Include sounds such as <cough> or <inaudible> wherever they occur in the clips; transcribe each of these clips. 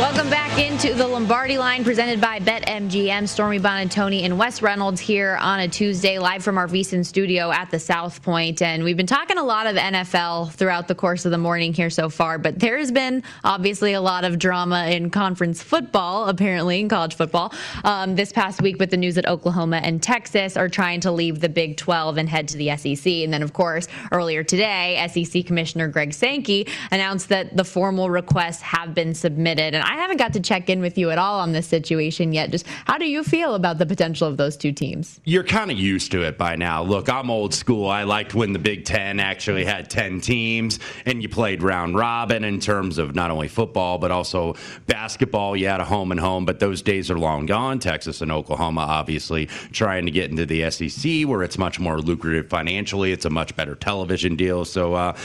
Welcome back into the Lombardi line presented by BetMGM. Stormy Buonantony and Wes Reynolds here on a Tuesday, live from our VSiN studio at the South Point. And we've been talking a lot of NFL throughout the course of the morning here so far, but there has been obviously a lot of drama in conference football, apparently in college football, um, this past week with the news that Oklahoma and Texas are trying to leave the Big 12 and head to the SEC. And then, of course, earlier today, SEC Commissioner Greg Sankey announced that the formal requests have been submitted. And I haven't got to check in with you at all on this situation yet. Just how do you feel about the potential of those two teams? You're kind of used to it by now. Look, I'm old school. I liked when the Big Ten actually had 10 teams and you played round robin in terms of not only football, but also basketball. You had a home and home, but those days are long gone. Texas and Oklahoma, obviously, trying to get into the SEC where it's much more lucrative financially. It's a much better television deal. So, uh,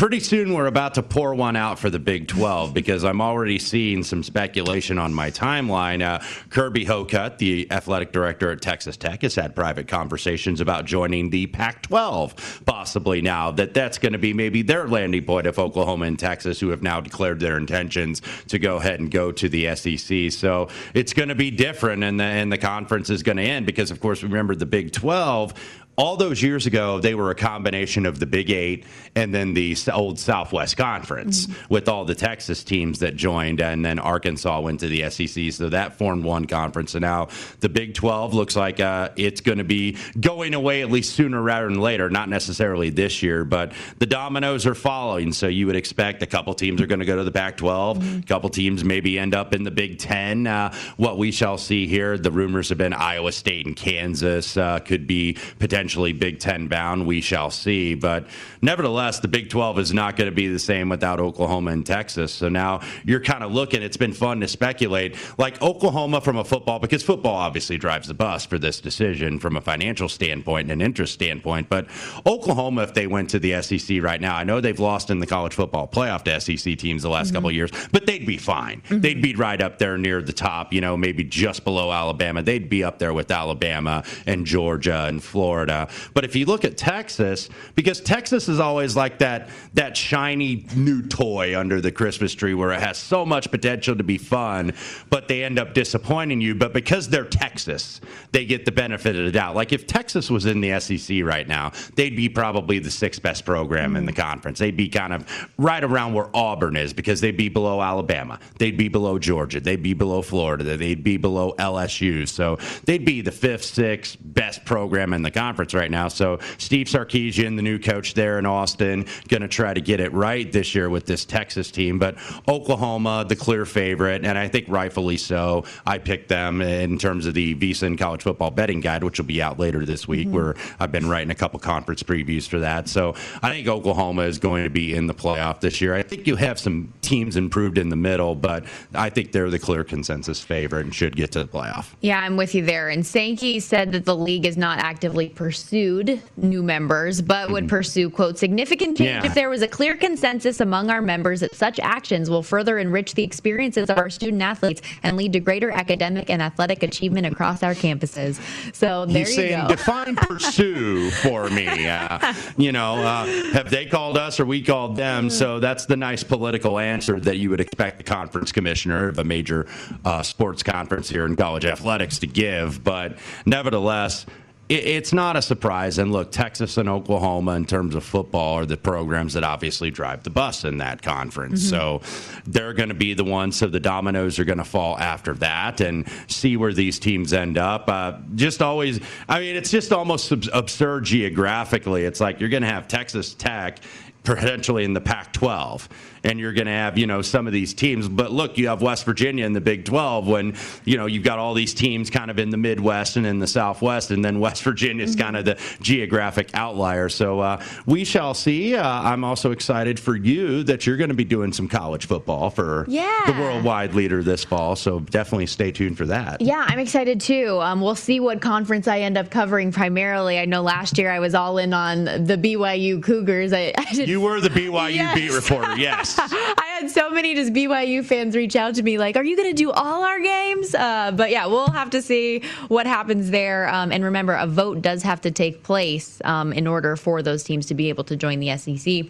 pretty soon we're about to pour one out for the Big 12 because I'm already seeing some speculation on my timeline. Uh, Kirby Hocutt, the athletic director at Texas Tech, has had private conversations about joining the Pac 12, possibly now that that's going to be maybe their landing point if Oklahoma and Texas, who have now declared their intentions to go ahead and go to the SEC. So it's going to be different, and the, and the conference is going to end because, of course, remember the Big 12 all those years ago, they were a combination of the Big Eight and then the old Southwest Conference mm-hmm. with all the Texas teams that joined, and then Arkansas went to the SEC. So that formed one conference. And now the Big 12 looks like uh, it's going to be going away at least sooner rather than later. Not necessarily this year, but the dominoes are following. So you would expect a couple teams are going to go to the Pac 12, mm-hmm. a couple teams maybe end up in the Big 10. Uh, what we shall see here, the rumors have been Iowa State and Kansas uh, could be potentially Big Ten bound. We shall see. But nevertheless, the Big 12 is not going to be the same without Oklahoma and Texas. So now you're kind of looking, it's been fun to speculate. Like Oklahoma from a football, because football obviously drives the bus for this decision from a financial standpoint and an interest standpoint. But Oklahoma, if they went to the SEC right now, I know they've lost in the college football playoff to SEC teams the last mm-hmm. couple of years, but they'd be fine. Mm-hmm. They'd be right up there near the top, you know, maybe just below Alabama. They'd be up there with Alabama and Georgia and Florida Florida. But if you look at Texas, because Texas is always like that that shiny new toy under the Christmas tree where it has so much potential to be fun, but they end up disappointing you. But because they're Texas, they get the benefit of the doubt. Like if Texas was in the SEC right now, they'd be probably the sixth best program in the conference. They'd be kind of right around where Auburn is because they'd be below Alabama. They'd be below Georgia. They'd be below Florida. They'd be below LSU. So they'd be the fifth, sixth best program in the conference right now. So Steve Sarkisian, the new coach there in Austin, going to try to get it right this year with this Texas team. But Oklahoma, the clear favorite, and I think rightfully so. I picked them in terms of the VSiN College Football Betting Guide, which will be out later this week, mm-hmm. where I've been writing a couple conference previews for that. So I think Oklahoma is going to be in the playoff this year. I think you have some teams improved in the middle, but I think they're the clear consensus favorite and should get to the playoff. Yeah, I'm with you there. And Sankey said that the league is not actively pursued new members, but would pursue, quote, significant change Yeah. if there was a clear consensus among our members that such actions will further enrich the experiences of our student athletes and lead to greater academic and athletic achievement across our campuses. So there He's you saying go. define pursue <laughs> for me. Uh, you know, uh, have they called us or we called them? So that's the nice political answer that you would expect the conference commissioner of a major uh, sports conference here in college athletics to give. But nevertheless, it- it's not a surprise. And look, Texas and Oklahoma, in terms of football, are the programs that obviously drive the bus in that conference. So they're going to be the ones. So the dominoes are going to fall after that, and see where these teams end up. Uh, just always, I mean, it's just almost abs- absurd geographically. It's like you're going to have Texas Tech potentially in the Pac-12, and you're going to have you know some of these teams. But look, you have West Virginia in the Big 12 when you know you've got all these teams kind of in the Midwest and in the Southwest, and then West Virginia is kind of the geographic outlier. So uh, we shall see. Uh, I'm also excited for you that you're going to be doing some college football for Yeah. the worldwide leader this fall. So definitely stay tuned for that. Yeah, I'm excited too. Um, we'll see what conference I end up covering primarily. I know last year I was all in on the BYU Cougars. I, I did You were the BYU <laughs> Yes. beat reporter, yes. <laughs> I had so many just BYU fans reach out to me like, "Are you going to do all our games?" Uh, but yeah, we'll have to see what happens there. Um, and remember, a vote does have to take place um, in order for those teams to be able to join the SEC.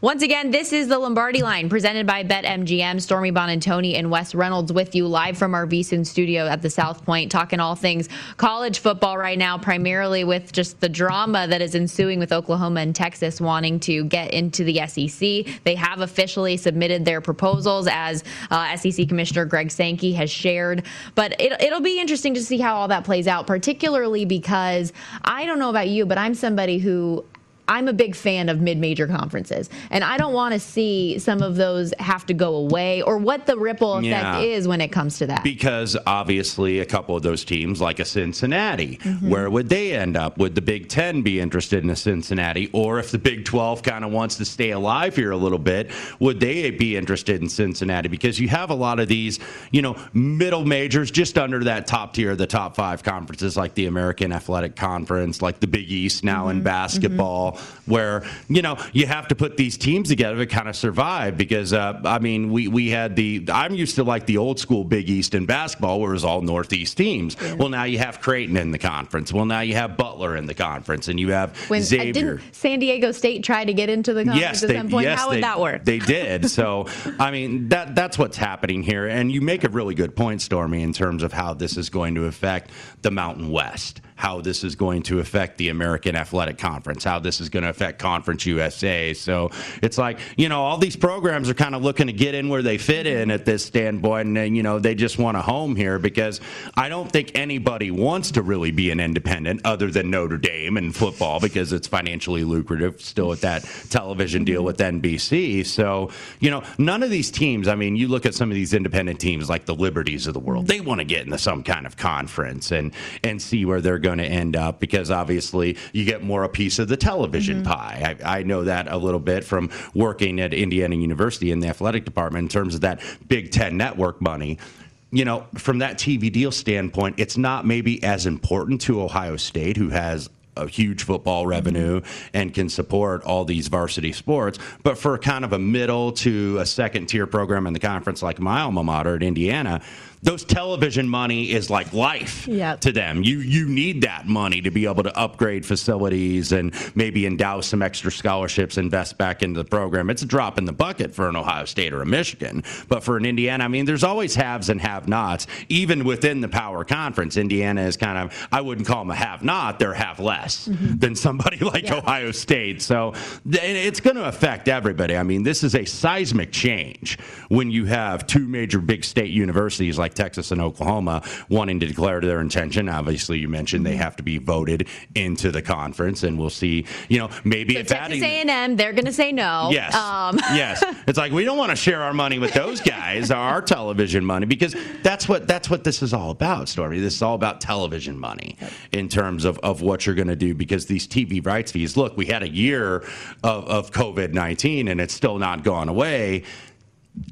Once again, this is the Lombardi Line presented by BetMGM. Stormy Buonantony and Wes Reynolds with you live from our VSiN studio at the South Point, talking all things college football right now, primarily with just the drama that is ensuing with Oklahoma and Texas wanting to get into the SEC. They have officially submitted their proposals, as uh, SEC Commissioner Greg Sankey has shared. But it, it'll be interesting to see how all that plays out, particularly because I don't know about you, but I'm somebody who I'm a big fan of mid-major conferences, and I don't want to see some of those have to go away, or what the ripple effect Yeah. is when it comes to that. Because obviously, a couple of those teams, like a Cincinnati, Mm-hmm. where would they end up? Would the Big Ten be interested in a Cincinnati? Or if the Big 12 kind of wants to stay alive here a little bit, would they be interested in Cincinnati? Because you have a lot of these, you know, middle majors just under that top tier, of the top five conferences, like the American Athletic Conference, like the Big East now in basketball, where, you know, you have to put these teams together to kind of survive. Because, uh, I mean, we, we had the, I'm used to like the old school Big East in basketball, where it was all Northeast teams. Well, now you have Creighton in the conference. Well, now you have Butler in the conference, and you have when uh, Xavier. didn't San Diego State try to get into the conference Yes, at they, some point? yes, How would they, that work? They did. So, I mean, that that's what's happening here, and you make a really good point, Stormy, in terms of how this is going to affect the Mountain West, how this is going to affect the American Athletic Conference, how this is going to affect Conference USA. So, it's like you know, all these programs are kind of looking to get in where they fit in at this standpoint, and then, you know, they just want a home here because I don't think anybody wants to really be an independent other than Notre Dame and football because it's financially lucrative still with that television deal with NBC. So, you know, none of these teams, I mean, you look at some of these independent teams like the Liberties of the world, they want to get into some kind of conference and and see where they're going to end up because obviously you get more a piece of the television mm-hmm. pie. I, I know that a little bit from working at Indiana University in the athletic department in terms of that Big Ten network money you know, from that TV deal standpoint, it's not maybe as important to Ohio State, who has a huge football mm-hmm. revenue and can support all these varsity sports. But for kind of a middle to a second tier program in the conference like my alma mater at Indiana, those television money is like life Yep. to them. You you need that money to be able to upgrade facilities and maybe endow some extra scholarships, invest back into the program. It's a drop in the bucket for an Ohio State or a Michigan, but for an Indiana, I mean, there's always haves and have-nots, even within the power conference. Indiana is kind of I wouldn't call them a have-not; they're have less mm-hmm. than somebody <laughs> like Ohio State. So it's going to affect everybody. I mean, this is a seismic change when you have two major big state universities like Texas and Oklahoma wanting to declare their intention. Obviously, you mentioned they have to be voted into the conference, and we'll see. You know, maybe So if Texas adding. A&M, they're going to say no. Yes. Um, <laughs> yes. It's like we don't want to share our money with those guys, our television money, because that's what that's what this is all about, Stormy. This is all about television money in terms of, of what you're going to do because these TV rights fees. Look, we had a year of, of COVID nineteen and it's still not gone away.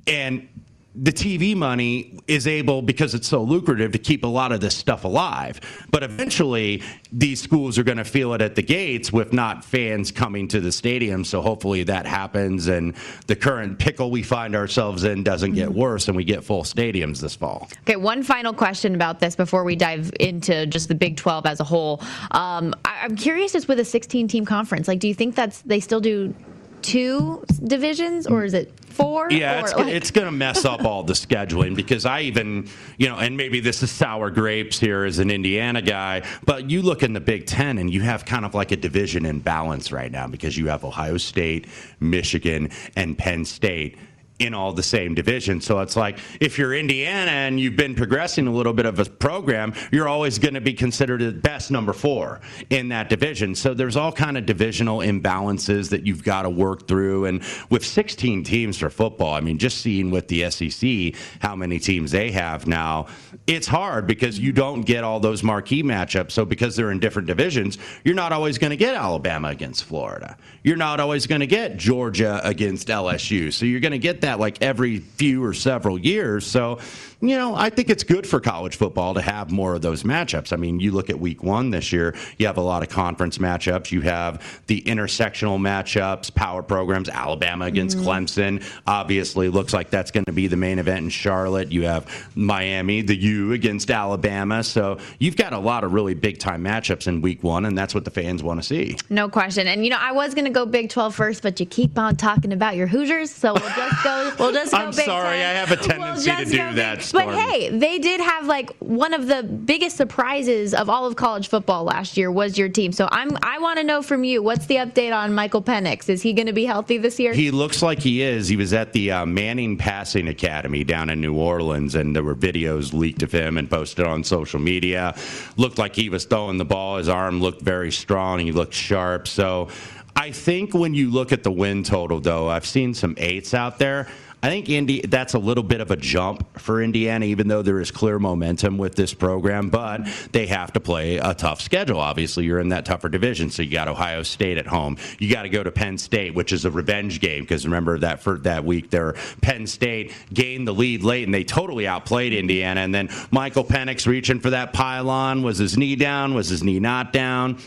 And the TV money is able, because it's so lucrative, to keep a lot of this stuff alive. But eventually, these schools are going to feel it at the gates with not fans coming to the stadium. So hopefully that happens and the current pickle we find ourselves in doesn't get worse and we get full stadiums this fall. Okay, one final question about this before we dive into just the Big 12 as a whole. Um, I, I'm curious, just with a 16 team conference, like, do you think that's they still do two divisions or is it four? Yeah, it's, like- it's going to mess up all the scheduling because I even, you know, and maybe this is sour grapes here as an Indiana guy, but you look in the Big Ten and you have kind of like a division imbalance right now because you have Ohio State, Michigan, and Penn State in all the same division. So it's like if you're Indiana and you've been progressing a little bit of a program, you're always going to be considered the best number four in that division. So there's all kind of divisional imbalances that you've got to work through. And with 16 teams for football, I mean, just seeing with the SEC how many teams they have now, it's hard because you don't get all those marquee matchups. So because they're in different divisions, you're not always going to get Alabama against Florida. You're not always going to get Georgia against LSU. So you're going to get that like every few or several years. So, you know, I think it's good for college football to have more of those matchups. I mean, you look at week one this year, you have a lot of conference matchups. You have the intersectional matchups, power programs, Alabama against mm-hmm. Clemson. Obviously, looks like that's going to be the main event in Charlotte. You have Miami, the U against Alabama. So you've got a lot of really big time matchups in week one, and that's what the fans want to see. No question. And you know, I was going to go Big 12 first, but you keep on talking about your Hoosiers, so we'll just go. We'll just go <laughs> I'm Big sorry, 10. I have a tendency to do Big- that, But hey, they did have like one of the biggest surprises of all of college football last year was your team. So I'm I want to know from you, what's the update on Michael Penix? Is he going to be healthy this year? He looks like he is. He was at the uh, Manning Passing Academy down in New Orleans, and there were videos leaked of him and posted on social media. Looked like he was throwing the ball. His arm looked very strong. He looked sharp. So I think when you look at the win total, though, I've seen some eights out there. I think that's a little bit of a jump for Indiana, even though there is clear momentum with this program. But they have to play a tough schedule. Obviously, you're in that tougher division, so you got Ohio State at home. You got to go to Penn State, which is a revenge game because remember that for that week there, Penn State gained the lead late and they totally outplayed Indiana. And then Michael Penix reaching for that pylon. Was his knee down? Was his knee not down?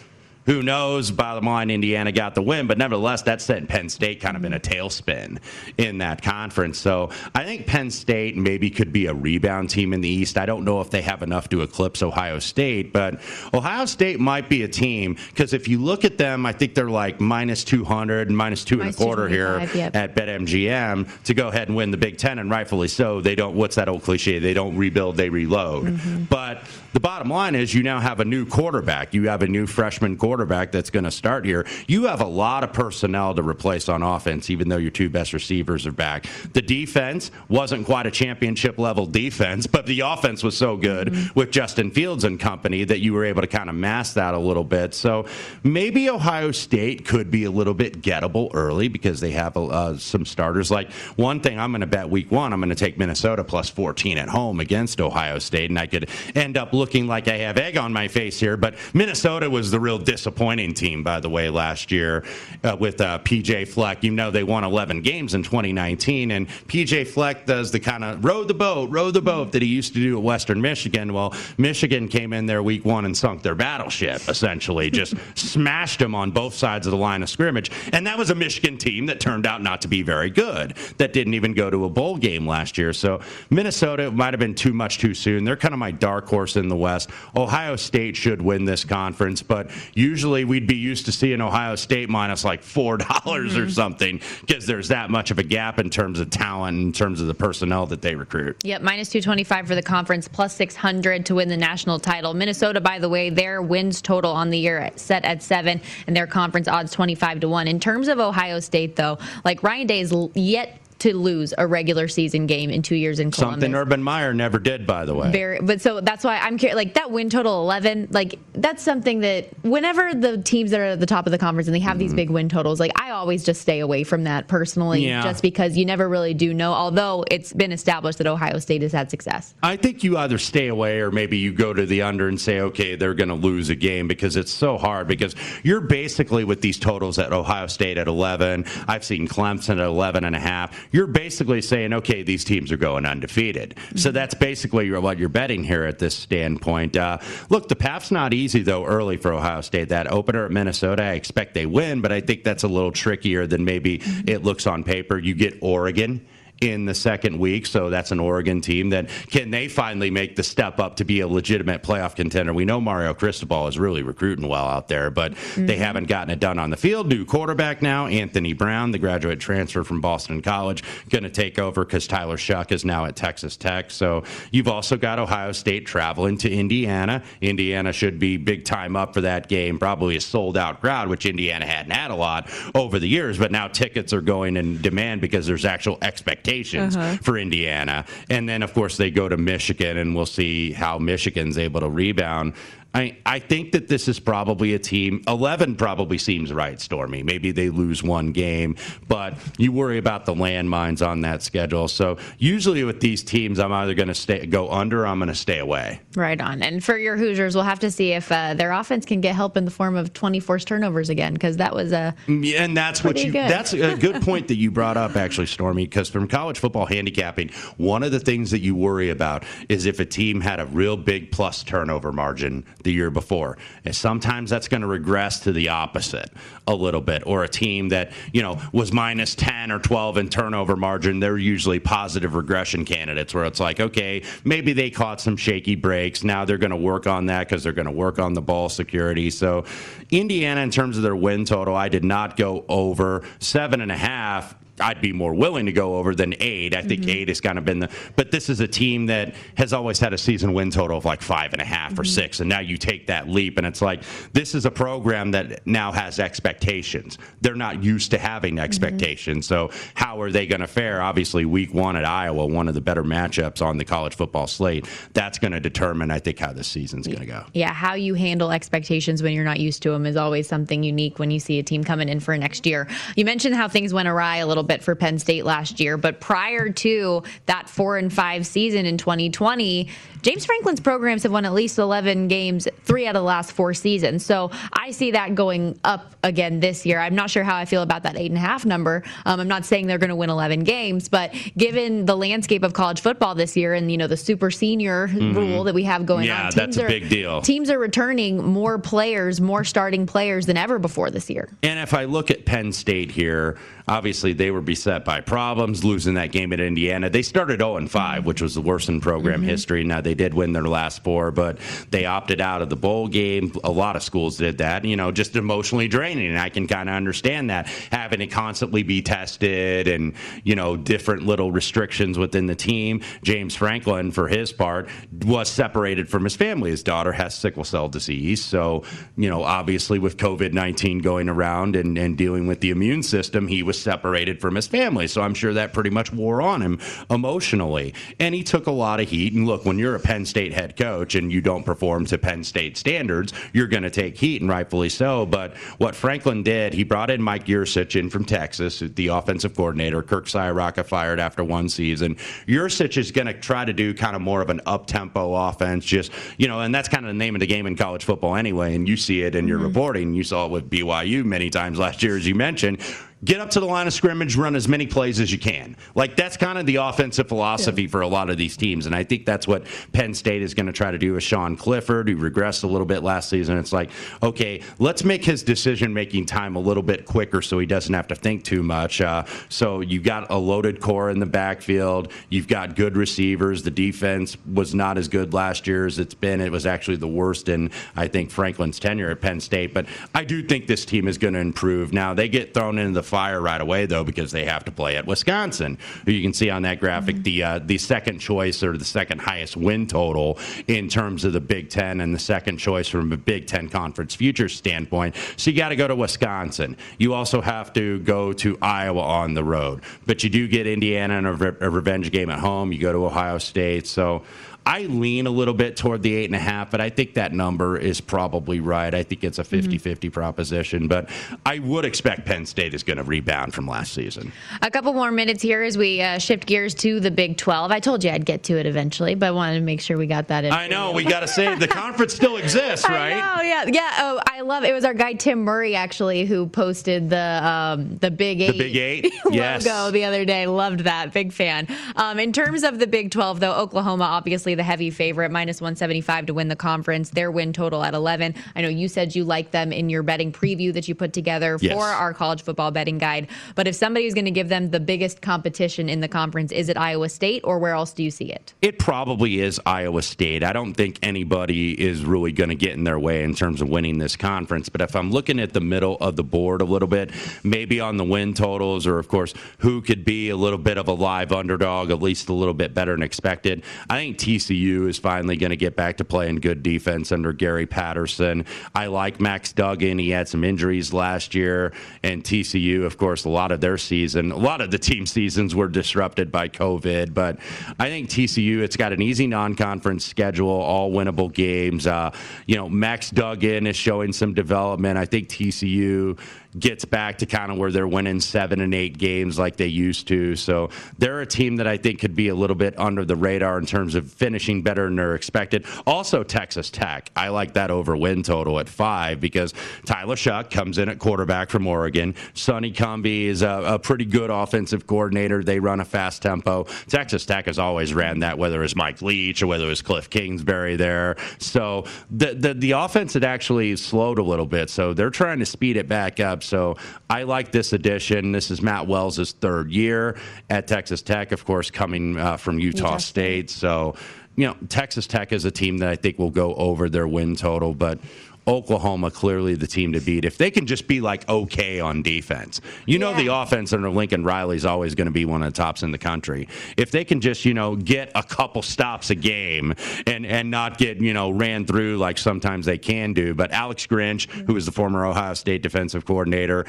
Who knows? Bottom line, Indiana got the win, but nevertheless, that sent Penn State kind of in a tailspin in that conference. So I think Penn State maybe could be a rebound team in the East. I don't know if they have enough to eclipse Ohio State, but Ohio State might be a team because if you look at them, I think they're like minus 200 and minus two and a quarter here yep. at BetMGM to go ahead and win the Big Ten, and rightfully so. They don't. What's that old cliche? They don't rebuild, they reload. Mm-hmm. But the bottom line is, you now have a new quarterback. You have a new freshman quarterback that's going to start here. You have a lot of personnel to replace on offense, even though your two best receivers are back. The defense wasn't quite a championship level defense, but the offense was so good Mm-hmm. with Justin Fields and company that you were able to kind of mask that a little bit. So maybe Ohio State could be a little bit gettable early because they have uh, some starters. Like one thing I'm going to bet week one, I'm going to take Minnesota plus 14 at home against Ohio State, and I could end up looking looking like I have egg on my face here, but Minnesota was the real disappointing team, by the way, last year uh, with uh, PJ Fleck. You know, they won 11 games in 2019, and PJ Fleck does the kind of row the boat, row the boat that he used to do at Western Michigan. Well, Michigan came in there week one and sunk their battleship, essentially, just <laughs> smashed them on both sides of the line of scrimmage. And that was a Michigan team that turned out not to be very good, that didn't even go to a bowl game last year. So Minnesota might have been too much too soon. They're kind of my dark horse in the West. Ohio State should win this conference, but usually we'd be used to seeing Ohio State minus like $4 <laughs> dollars mm-hmm. or something because there's that much of a gap in terms of talent, in terms of the personnel that they recruit. Yep, minus 225 for the conference, plus 600 to win the national title. Minnesota, by the way, their wins total on the year set at seven, and their conference odds 25 to 1. In terms of Ohio State, though, like Ryan Day is yet to lose a regular season game in two years in Columbus. Something Urban Meyer never did, by the way. Very, but so that's why I'm curious. Like that win total 11, like that's something that whenever the teams that are at the top of the conference and they have mm-hmm. these big win totals, like I always just stay away from that personally, yeah. just because you never really do know. Although it's been established that Ohio State has had success. I think you either stay away or maybe you go to the under and say, okay, they're going to lose a game because it's so hard. Because you're basically with these totals at Ohio State at 11. I've seen Clemson at 11 and a half. You're basically saying, okay, these teams are going undefeated. Mm-hmm. So that's basically what you're betting here at this standpoint. Uh, look, the path's not easy, though, early for Ohio State. That opener at Minnesota, I expect they win, but I think that's a little trickier than maybe mm-hmm. it looks on paper. You get Oregon in the second week. So that's an Oregon team that can they finally make the step up to be a legitimate playoff contender? We know Mario Cristobal is really recruiting well out there, but mm-hmm. they haven't gotten it done on the field. New quarterback now, Anthony Brown, the graduate transfer from Boston College, going to take over because Tyler Shough is now at Texas Tech. So you've also got Ohio State traveling to Indiana. Indiana should be big time up for that game. Probably a sold out crowd, which Indiana hadn't had a lot over the years, but now tickets are going in demand because there's actual expectations expectations uh-huh. for Indiana. And then, of course, they go to Michigan, and we'll see how Michigan's able to rebound. I, I think that this is probably a team. 11 probably seems right, Stormy. Maybe they lose one game, but you worry about the landmines on that schedule. So usually with these teams, I'm either going to stay go under or I'm going to stay away. Right on. And for your Hoosiers, we'll have to see if uh, their offense can get help in the form of 20 forced turnovers again, because that was a. And that's what you. Good. That's a good point that you brought up, actually, Stormy, because from college football handicapping, one of the things that you worry about is if a team had a real big plus turnover margin the year before. And sometimes that's going to regress to the opposite a little bit. Or a team that, you know, was minus 10 or 12 in turnover margin, they're usually positive regression candidates where it's like, okay, maybe they caught some shaky breaks. Now they're going to work on that because they're going to work on the ball security. So Indiana, in terms of their win total, I did not go over seven and a half I'd be more willing to go over than eight. I think mm-hmm. eight has kind of been the. But this is a team that has always had a season win total of like five and a half mm-hmm. or six, and now you take that leap, and it's like this is a program that now has expectations. They're not used to having mm-hmm. expectations, mm-hmm. so how are they going to fare? Obviously, week one at Iowa, one of the better matchups on the college football slate. That's going to determine, I think, how this season's going to go. Yeah, how you handle expectations when you're not used to them is always something unique when you see a team coming in for next year. You mentioned how things went awry a little bit for Penn State last year. But prior to that four and five season in 2020, James Franklin's programs have won at least 11 games, three out of the last four seasons. So I see that going up again this year. I'm not sure how I feel about that eight and a half number. Um, I'm not saying they're going to win 11 games, but given the landscape of college football this year and you know the super senior mm-hmm. rule that we have going yeah, on, teams that's a are, big deal. Teams are returning more players, more starting players than ever before this year. And if I look at Penn State here, obviously they were beset by problems, losing that game at Indiana. They started 0 5, which was the worst in program mm-hmm. history. Now they did win their last four, but they opted out of the bowl game. A lot of schools did that, you know, just emotionally draining. And I can kind of understand that having to constantly be tested and, you know, different little restrictions within the team. James Franklin, for his part, was separated from his family. His daughter has sickle cell disease. So, you know, obviously with COVID 19 going around and, and dealing with the immune system, he was separated from his family. So I'm sure that pretty much wore on him emotionally. And he took a lot of heat. And look, when you're a Penn State head coach and you don't perform to Penn State standards, you're going to take heat, and rightfully so. But what Franklin did, he brought in Mike Yurcich in from Texas, the offensive coordinator. Kirk Ciarrocca fired after one season. Yurcich is going to try to do kind of more of an up tempo offense, just, you know, and that's kind of the name of the game in college football anyway. And you see it in your mm-hmm. reporting. You saw it with BYU many times last year, as you mentioned get up to the line of scrimmage, run as many plays as you can. Like that's kind of the offensive philosophy yeah. for a lot of these teams, and I think that's what Penn State is going to try to do with Sean Clifford, who regressed a little bit last season. It's like, okay, let's make his decision making time a little bit quicker so he doesn't have to think too much. Uh, so you've got a loaded core in the backfield. You've got good receivers. The defense was not as good last year as it's been. It was actually the worst in I think Franklin's tenure at Penn State. But I do think this team is going to improve. Now they get thrown into the fire right away, though, because they have to play at Wisconsin, who you can see on that graphic, mm-hmm. the uh, the second choice or the second highest win total in terms of the Big Ten, and the second choice from a Big Ten conference future standpoint. So you got to go to Wisconsin. You also have to go to Iowa on the road, but you do get Indiana in a, re- a revenge game at home. You go to Ohio State, so. I lean a little bit toward the eight and a half, but I think that number is probably right. I think it's a 50 mm-hmm. 50 proposition, but I would expect Penn State is going to rebound from last season. A couple more minutes here as we uh, shift gears to the Big 12. I told you I'd get to it eventually, but I wanted to make sure we got that in. I know. we got to say the conference still exists, <laughs> right? Oh, yeah. Yeah. Oh, I love it. It was our guy, Tim Murray, actually, who posted the um, the Big Eight. The Big Eight. <laughs> yes. logo the other day. Loved that. Big fan. Um, in terms of the Big 12, though, Oklahoma, obviously, the heavy favorite, minus 175 to win the conference. Their win total at 11. I know you said you like them in your betting preview that you put together yes. for our college football betting guide. But if somebody is going to give them the biggest competition in the conference, is it Iowa State or where else do you see it? It probably is Iowa State. I don't think anybody is really going to get in their way in terms of winning this conference. But if I'm looking at the middle of the board a little bit, maybe on the win totals, or of course, who could be a little bit of a live underdog, at least a little bit better than expected, I think TCU is finally going to get back to playing good defense under Gary Patterson. I like Max Duggan. He had some injuries last year, and TCU, of course, a lot of their season, a lot of the team seasons were disrupted by COVID. But I think TCU, it's got an easy non-conference schedule, all winnable games. Uh, you know, Max Duggan is showing some development. I think TCU gets back to kind of where they're winning seven and eight games like they used to. So they're a team that I think could be a little bit under the radar in terms of finishing better than they're expected. Also, Texas Tech. I like that over win total at five because Tyler Shough comes in at quarterback from Oregon. Sonny Cumbie is a, a pretty good offensive coordinator. They run a fast tempo. Texas Tech has always ran that, whether it's Mike Leach or whether it was Cliff Kingsbury there. So the, the, the offense had actually slowed a little bit. So they're trying to speed it back up. So I like this addition. This is Matt Wells' third year at Texas Tech, of course, coming uh, from Utah. State. So, you know, Texas Tech is a team that I think will go over their win total, but Oklahoma clearly the team to beat. If they can just be like okay on defense, you know the offense under Lincoln Riley is always going to be one of the tops in the country. If they can just you know get a couple stops a game and and not get you know ran through like sometimes they can do. But Alex Grinch, who is the former Ohio State defensive coordinator,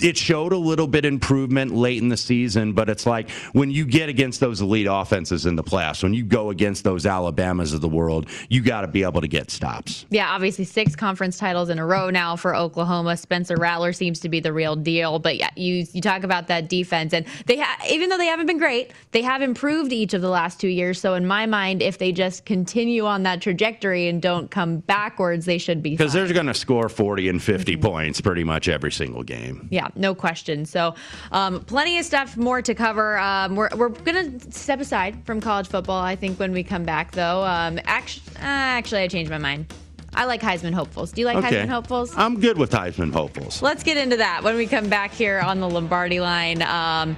it showed a little bit improvement late in the season. But it's like when you get against those elite offenses in the playoffs, when you go against those Alabamas of the world, you got to be able to get stops. Yeah, obviously six conference titles in a row now for Oklahoma. Spencer Rattler seems to be the real deal. But yeah, you you talk about that defense, and they ha- even though they haven't been great, they have improved each of the last two years. So in my mind, if they just continue on that trajectory and don't come backwards, they should be because they're going to score forty and 50 mm-hmm. points pretty much every single game. Yeah, no question. So um, plenty of stuff more to cover. Um, we're we're going to step aside from college football. I think when we come back, though. Um, actually, uh, actually, I changed my mind. I like Heisman hopefuls. Do you like okay. Heisman hopefuls? I'm good with Heisman hopefuls. Let's get into that when we come back here on the Lombardi line. Um,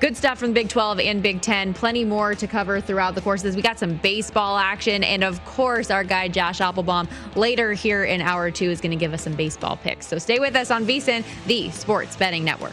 Good stuff from Big 12 and Big 10. Plenty more to cover throughout the courses. We got some baseball action. And of course, our guy Josh Applebaum later here in hour two is going to give us some baseball picks. So stay with us on VSIN, the Sports Betting Network.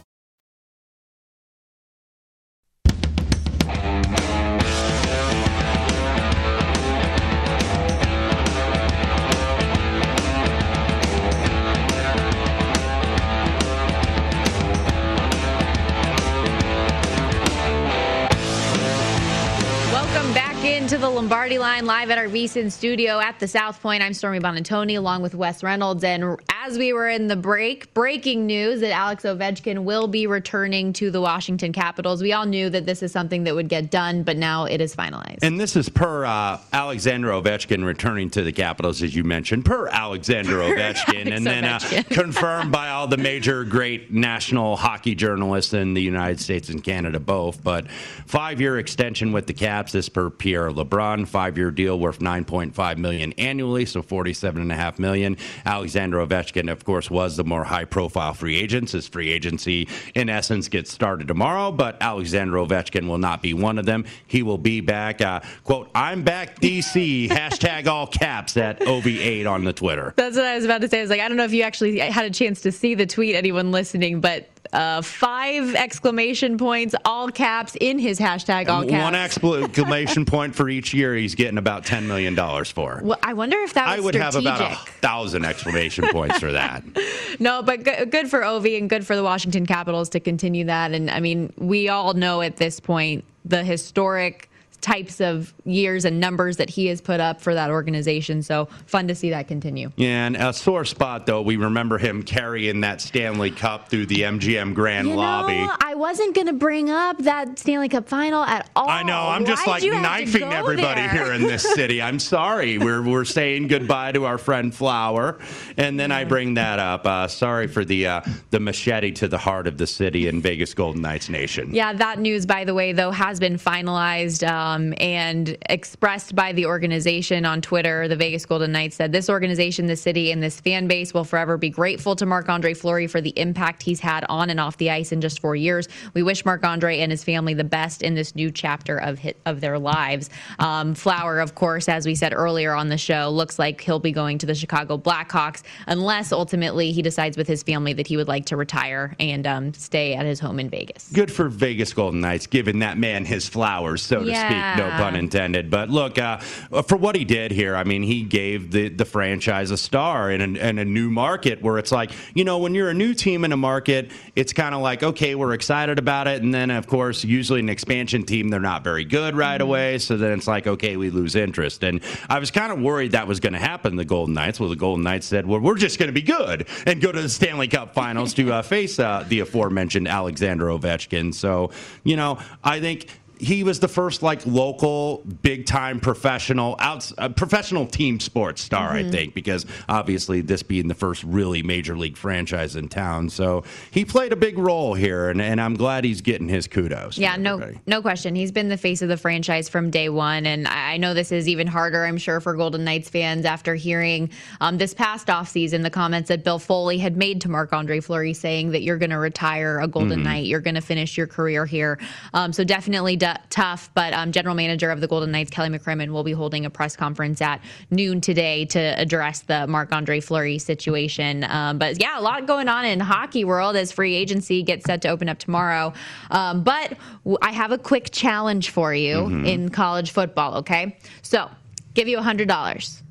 Into the Lombardi line live at our VSIN studio at the South Point. I'm Stormy Buonantony along with Wes Reynolds. And as we were in the break, breaking news that Alex Ovechkin will be returning to the Washington Capitals. We all knew that this is something that would get done, but now it is finalized. And this is per uh, Alexander Ovechkin returning to the Capitals, as you mentioned, per Alexander <laughs> Ovechkin, Alex and then uh, confirmed by all the major great national hockey journalists in the United States and Canada both. But five-year extension with the Caps, this per Pierre LeBrun, five-year deal worth 9.5 million annually, so 47.5 million. Alexander Ovechkin, of course, was the more high-profile free agent. His free agency, in essence, gets started tomorrow, but Alexander Ovechkin will not be one of them. He will be back. Uh, quote, I'm back, DC, <laughs> hashtag all caps at OV8 on the Twitter. That's what I was about to say. I was like, I don't know if you actually had a chance to see the tweet, anyone listening, but uh, five exclamation points, all caps in his hashtag, all caps. One exclamation <laughs> point for each year he's getting about $10 million for. Well, I wonder if that was I would strategic. have about a thousand exclamation points for that. <laughs> No, but g- good for Ovi and good for the Washington Capitals to continue that. And I mean, we all know at this point the historic types of years and numbers that he has put up for that organization. So fun to see that continue. Yeah, and a sore spot, though, we remember him carrying that Stanley Cup through the MGM Grand You Lobby. know, I wasn't going to bring up that Stanley Cup final at all. I know. I'm just Why'd like you have to knifing everybody there? here in this <laughs> city. I'm sorry. We're we're saying goodbye to our friend Flower, and then I bring that up. Uh, sorry for the uh, the machete to the heart of the city in Vegas Golden Knights Nation. Yeah, that news, by the way, though, has been finalized um, and expressed by the organization on Twitter. The Vegas Golden Knights said this organization, this city, and this fan base will forever be grateful to Marc Andre Fleury for the impact he's had on and off the ice in just four years. We wish Marc Andre and his family the best in this new chapter of hit, of their lives. Um, Flower, of course, as we said earlier on the show, looks like he'll be going to the Chicago Blackhawks unless ultimately he decides with his family that he would like to retire and um, stay at his home in Vegas. Good for Vegas Golden Knights, giving that man his flowers, so to Yeah. No pun intended. But look, uh, for what he did here, I mean, he gave the, the franchise a star in a, in a new market where it's like, you know, when you're a new team in a market, it's kind of like, okay, we're excited excited about it. And then, of course, usually an expansion team, they're not very good right Mm-hmm. away. So then it's like, okay, we lose interest. And I was kind of worried that was going to happen. The Golden Knights. Well, the Golden Knights said, well, we're just going to be good and go to the Stanley Cup Finals to uh, face uh, the aforementioned Alexander Ovechkin. So you know, I think he was the first like local big time professional outs uh, professional team sports star Mm-hmm. i think because obviously this being the first really major league franchise in town so he played a big role here and, and i'm glad he's getting his kudos Yeah, no, no question. He's been the face of the franchise from day one, and I know this is even harder, I'm sure, for Golden Knights fans after hearing um, this past offseason the comments that Bill Foley had made to Marc Andre Fleury, saying that you're going to retire a Golden Mhm. Knight, you're going to finish your career here. Um, so definitely d- tough. But um, General Manager of the Golden Knights, Kelly McCrimmon, will be holding a press conference at noon today to address the Marc Andre Fleury situation. Um, but yeah, a lot going on in hockey world as free agency gets set to open up tomorrow. Um, but w- I have a quick challenge for you Mhm. in college football. Okay, so give you a hundred dollars,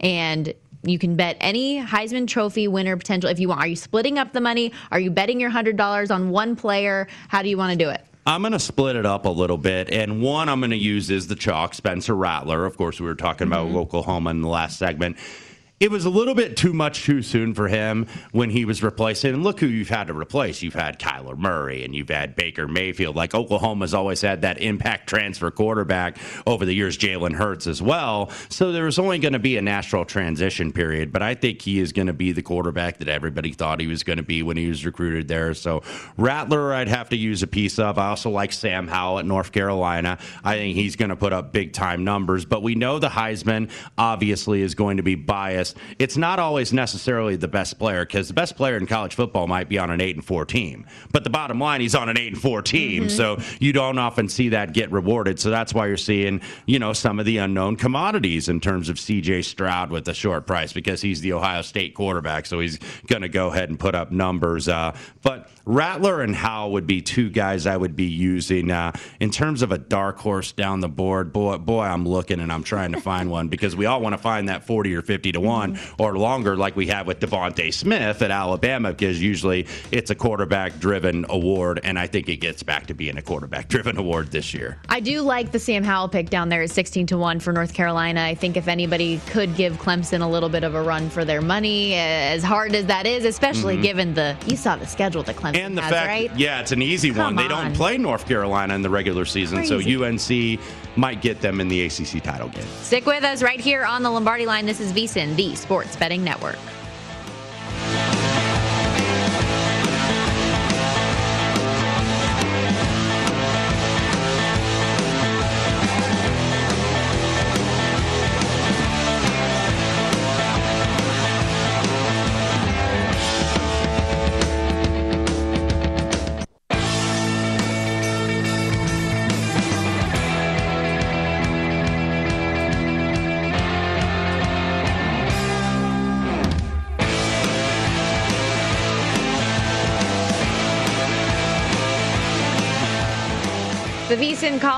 and you can bet any Heisman Trophy winner potential if you want. Are you splitting up the money? Are you betting your hundred dollars on one player? How do you want to do it? I'm going to split it up a little bit. And one I'm going to use is the chalk, Spencer Rattler. Of course, we were talking about mm-hmm. Oklahoma in the last segment. It was a little bit too much too soon for him when he was replacing. And look who you've had to replace. You've had Kyler Murray and you've had Baker Mayfield. Like Oklahoma's always had that impact transfer quarterback over the years, Jalen Hurts as well. So there was only going to be a natural transition period. But I think he is going to be the quarterback that everybody thought he was going to be when he was recruited there. So Rattler, I'd have to use a piece of. I also like Sam Howell at North Carolina. I think he's going to put up big time numbers. But we know the Heisman obviously is going to be biased. It's not always necessarily the best player because the best player in college football might be on an eight and four team. But the bottom line, he's on an eight and four team, so you don't often see that get rewarded. So that's why you're seeing, you know, some of the unknown commodities in terms of C.J. Stroud with the short price because he's the Ohio State quarterback, so he's going to go ahead and put up numbers. Uh, but Rattler and Howell would be two guys I would be using uh, in terms of a dark horse down the board. Boy, boy, I'm looking and I'm trying to find <laughs> one because we all want to find that 40 or 50 to one or longer, like we have with DeVonta Smith at Alabama, because usually it's a quarterback-driven award, and I think it gets back to being a quarterback-driven award this year. I do like the Sam Howell pick down there at 16 to 1 for North Carolina. I think if anybody could give Clemson a little bit of a run for their money, as hard as that is, especially Mhm. given the you saw the schedule that Clemson And the has, fact, right? yeah, it's an easy one. Come They don't play North Carolina in the regular season, Crazy. so UNC might get them in the ACC title game. Stick with us right here on the Lombardi line. This is VSIN, the Sports Betting Network.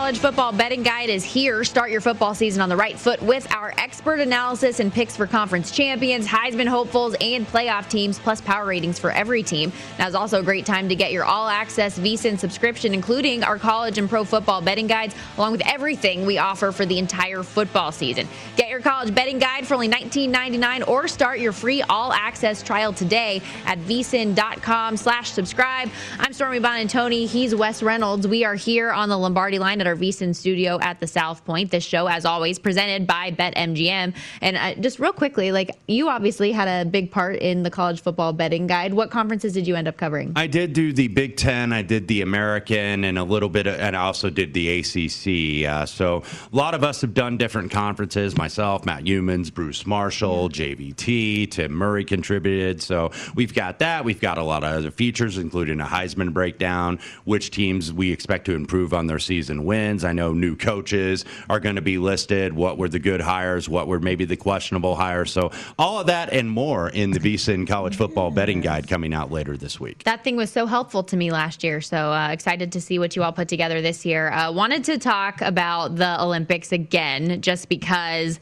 College Football Betting Guide is here. Start your football season on the right foot with our expert analysis and picks for conference champions, Heisman hopefuls, and playoff teams, plus power ratings for every team. Now is also a great time to get your all-access VSIN subscription, including our college and pro football betting guides, along with everything we offer for the entire football season. Get your college betting guide for only $19.99 or start your free all-access trial today at vsin.com slash subscribe. I'm Stormy Buonantony. He's Wes Reynolds. We are here on the Lombardi line at our VSIN studio at the South Point. This show, as always, presented by BetMGM. And uh, just real quickly, like you obviously had a big part in the college football betting guide. What conferences did you end up covering? I did do the Big Ten, I did the American, and a little bit, of, and I also did the ACC. Uh, so a lot of us have done different conferences. Myself, Matt Youmans, Bruce Marshall, JVT, Tim Murray contributed. So we've got that. We've got a lot of other features, including a Heisman breakdown, which teams we expect to improve on their season I know new coaches are going to be listed. What were the good hires? What were maybe the questionable hires? So all of that and more in the VSIN College Football Betting Guide coming out later this week. That thing was so helpful to me last year. So uh, excited to see what you all put together this year. Uh, wanted to talk about the Olympics again, just because.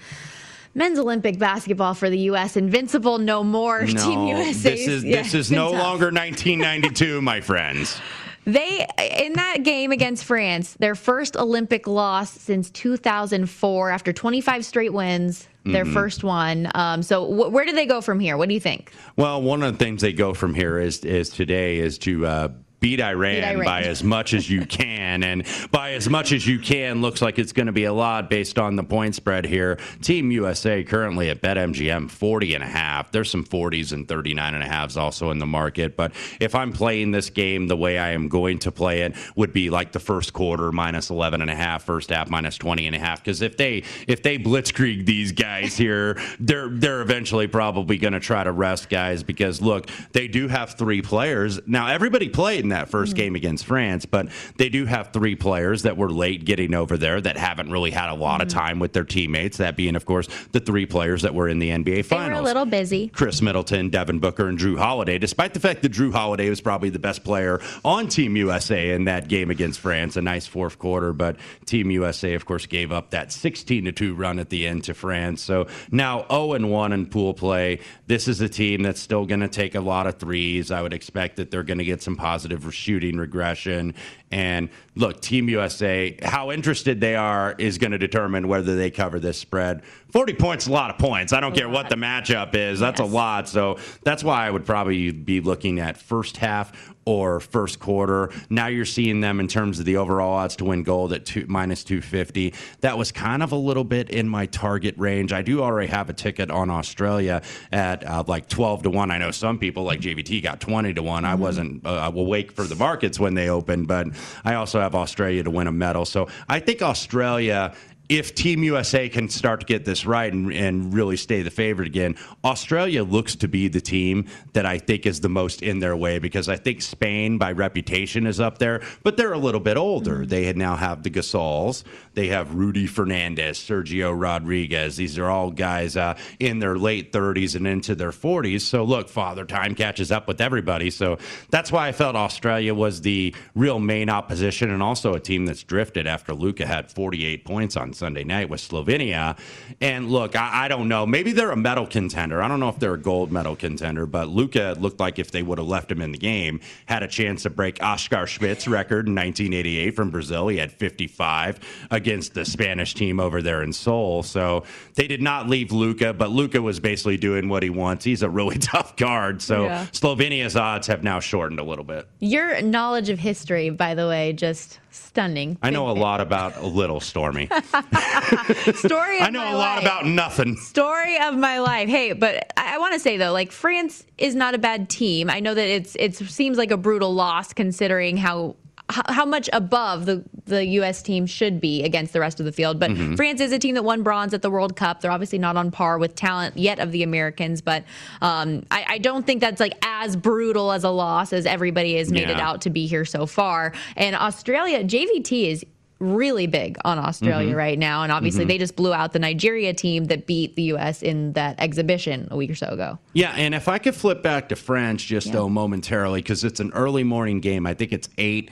Men's Olympic basketball for the U.S. Invincible no more. Team No, USA. this is Yeah, this is no tough. longer 1992, my friends. <laughs> They in that game against France, their first Olympic loss since 2004 after 25 straight wins. Their Mhm. first one. Um, so wh- where do they go from here? What do you think? Well, one of the things they go from here is is today is to uh, beat Iran, Beat Iran. by as much as you can, and by as much as you can looks like it's going to be a lot based on the point spread here. Team USA currently at BetMGM 40 and a half. There's some 40s and 39 and a halves also in the market, but if I'm playing this game the way I am going to play it would be like the first quarter minus 11 and a half, first half minus 20 and a half because if they if they blitzkrieg these guys here, they're they're eventually probably going to try to rest guys because look, they do have three players. Now everybody played that 1st mm-hmm. game against France, but they do have three players that were late getting over there that haven't really had a lot of mm-hmm. time with their teammates. That being, of course, the three players that were in the NBA They Finals. were a little busy. Khris Middleton, Devin Booker, and Jrue Holiday, despite the fact that Jrue Holiday was probably the best player on Team USA in that game against France. A nice fourth quarter, but Team USA, of course, gave up that 16 to 2 run at the end to France. So now 0 and 1 in pool play. This is a team that's still going to take a lot of threes. I would expect that they're going to get some positive shooting regression. And look, Team USA, how interested they are is going to determine whether they cover this spread. 40 points, a lot of points. I don't care what the matchup is. That's a lot. So that's why I would probably be looking at first half or first quarter. Now you're seeing them in terms of the overall odds to win gold at two, minus 250. That was kind of a little bit in my target range. I do already have a ticket on Australia at uh, like 12 to 1. I know some people like JVT got 20 to one I wasn't uh, awake for the markets when they opened, but I also have Australia to win a medal. So I think Australia if Team USA can start to get this right and, and really stay the favorite again, Australia looks to be the team that I think is the most in their way because I think Spain, by reputation, is up there, but they're a little bit older. They now have the Gasols, they have Rudy Fernandez, Sergio Rodriguez. These are all guys uh, in their late 30s and into their 40s. So look, Father Time catches up with everybody. So that's why I felt Australia was the real main opposition and also a team that's drifted after Luka had 48 points on Sunday night with Slovenia. And look, I, I don't know. Maybe they're a medal contender. I don't know if they're a gold medal contender, but Luka looked like if they would have left him in the game, had a chance to break Oscar Schmidt's record in 1988 from Brazil. He had 55 against the Spanish team over there in Seoul. So they did not leave Luka, but Luka was basically doing what he wants. He's a really <laughs> tough guard. So Yeah. Slovenia's odds have now shortened a little bit. Your knowledge of history, by the way, just stunning. I know a lot about a little Stormy. <laughs> <laughs> Story of I know my a lot life. about nothing. Story of my life. Hey, but I, I want to say though, like France is not a bad team. I know that it's it seems like a brutal loss considering how how how much above the, the U.S. team should be against the rest of the field. But Mhm. France is a team that won bronze at the World Cup. They're obviously not on par with talent yet of the Americans, but um, I, I don't think that's like as brutal as a loss as everybody has made it out to be here so far. And Australia, JVT is really big on Australia Mhm. right now. And obviously, Mhm. they just blew out the Nigeria team that beat the U.S. in that exhibition a week or so ago. Yeah, and if I could flip back to France just though momentarily, because it's an early morning game. I think it's eight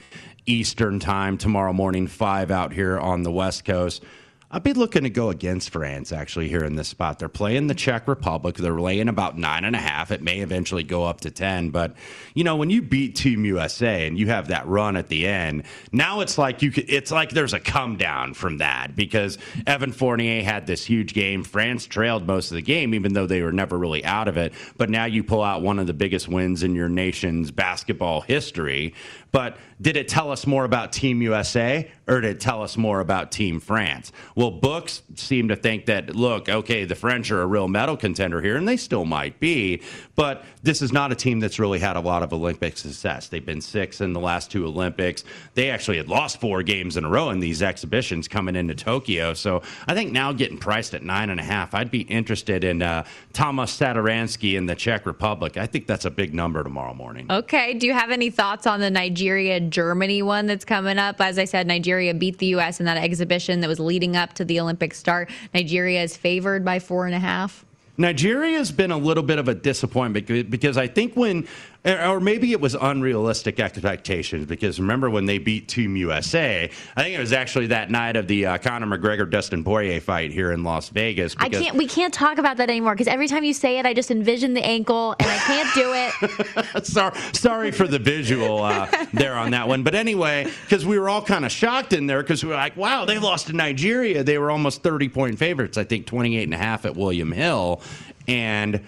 Eastern time tomorrow morning, five out here on the West Coast. I'd be looking to go against France actually here in this spot. They're playing the Czech Republic. They're laying about nine and a half. It may eventually go up to 10. But, you know, when you beat Team USA and you have that run at the end, now it's like you could, it's like there's a come down from that because Evan Fournier had this huge game. France trailed most of the game, even though they were never really out of it. But now you pull out one of the biggest wins in your nation's basketball history. But did it tell us more about Team USA or did it tell us more about Team France? Well, books seem to think that, look, okay, the French are a real medal contender here, and they still might be, but this is not a team that's really had a lot of Olympic success. They've been six in the last two Olympics. They actually had lost four games in a row in these exhibitions coming into Tokyo. So I think now getting priced at nine and a half, I'd be interested in uh, Thomas Satoransky in the Czech Republic. I think that's a big number tomorrow morning. Okay. Do you have any thoughts on the Nigeria Germany one that's coming up? As I said, Nigeria beat the U.S. in that exhibition that was leading up to the Olympic start. Nigeria is favored by four and a half. Nigeria has been a little bit of a disappointment because I think when or maybe it was unrealistic expectations because remember when they beat Team USA? I think it was actually that night of the uh, Conor McGregor Dustin Poirier fight here in Las Vegas. I can't. We can't talk about that anymore because every time you say it, I just envision the ankle and I can't do it. <laughs> <laughs> sorry, sorry for the visual uh, there on that one. But anyway, because we were all kind of shocked in there because we were like, wow, they lost to Nigeria. They were almost 30 point favorites. I think 28 and a half at William Hill, and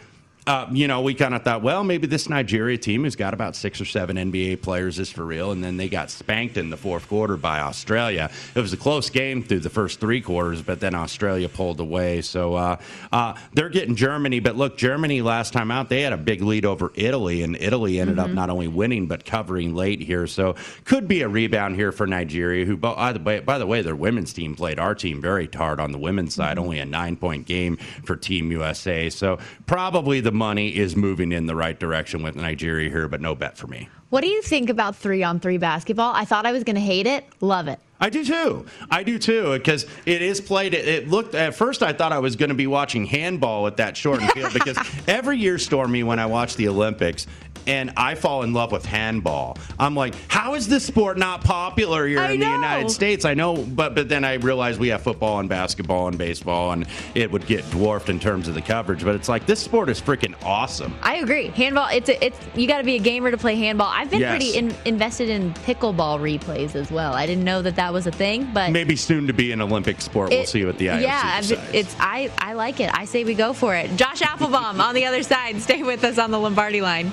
uh, you know, we kind of thought, well, maybe this Nigeria team has got about six or seven NBA players is for real, and then they got spanked in the fourth quarter by Australia. It was a close game through the first three quarters, but then Australia pulled away. So uh, uh, they're getting Germany, but look, Germany last time out they had a big lead over Italy, and Italy ended mm-hmm. up not only winning but covering late here. So could be a rebound here for Nigeria, who by the way, by the way, their women's team played our team very hard on the women's side, mm-hmm. only a nine point game for Team USA. So probably the money is moving in the right direction with Nigeria here, but no bet for me. What do you think about three on three basketball? I thought I was going to hate it. Love it. I do too. I do too because it is played. It looked at first I thought I was going to be watching handball at that shortened field because <laughs> every year, Stormy, when I watch the Olympics, and I fall in love with handball. I'm like, how is this sport not popular here I in know. the United States? I know, but but then I realize we have football and basketball and baseball, and it would get dwarfed in terms of the coverage. But it's like this sport is freaking awesome. I agree. Handball, it's a, it's you got to be a gamer to play handball. I've been yes. pretty in, invested in pickleball replays as well. I didn't know that that was a thing, but maybe soon to be an Olympic sport. It, we'll see what the IOC yeah, decides. it's I I like it. I say we go for it. Josh Applebaum on the other side. Stay with us on the Lombardi line.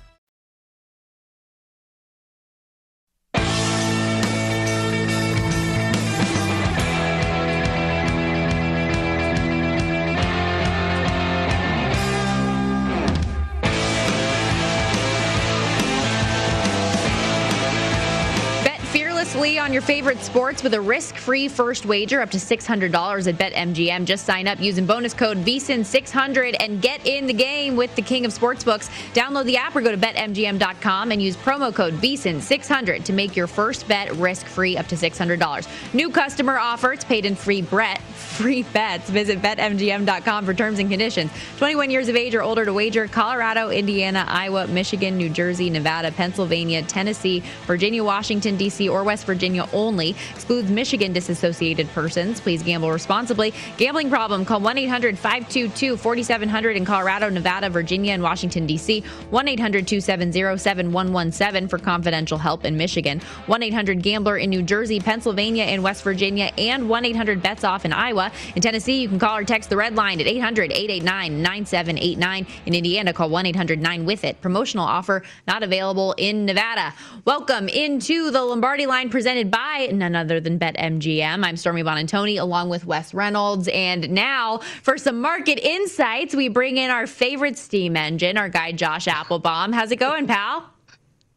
Early on your favorite sports with a risk-free first wager up to $600 at BetMGM. Just sign up using bonus code VSIN600 and get in the game with the king of sportsbooks. Download the app or go to BetMGM.com and use promo code VSIN600 to make your first bet risk-free up to $600. New customer offer. It's paid in free bet. Free bets. Visit BetMGM.com for terms and conditions. 21 years of age or older to wager. Colorado, Indiana, Iowa, Michigan, New Jersey, Nevada, Pennsylvania, Tennessee, Virginia, Washington, D.C., or West Virginia only. Excludes Michigan disassociated persons. Please gamble responsibly. Gambling problem? Call 1 800 522 4700 in Colorado, Nevada, Virginia, and Washington, D.C. 1 800 270 7117 for confidential help in Michigan. 1 800 Gambler in New Jersey, Pennsylvania, and West Virginia, and 1 800 Bets Off in Iowa. In Tennessee, you can call or text the red line at 800 889 9789. In Indiana, call 1 800 9 with it. Promotional offer not available in Nevada. Welcome into the Lombardi line presented by none other than BetMGM. I'm Stormy Buonantony along with Wes Reynolds. And now for some market insights, we bring in our favorite steam engine, our guy Josh Applebaum. How's it going, pal?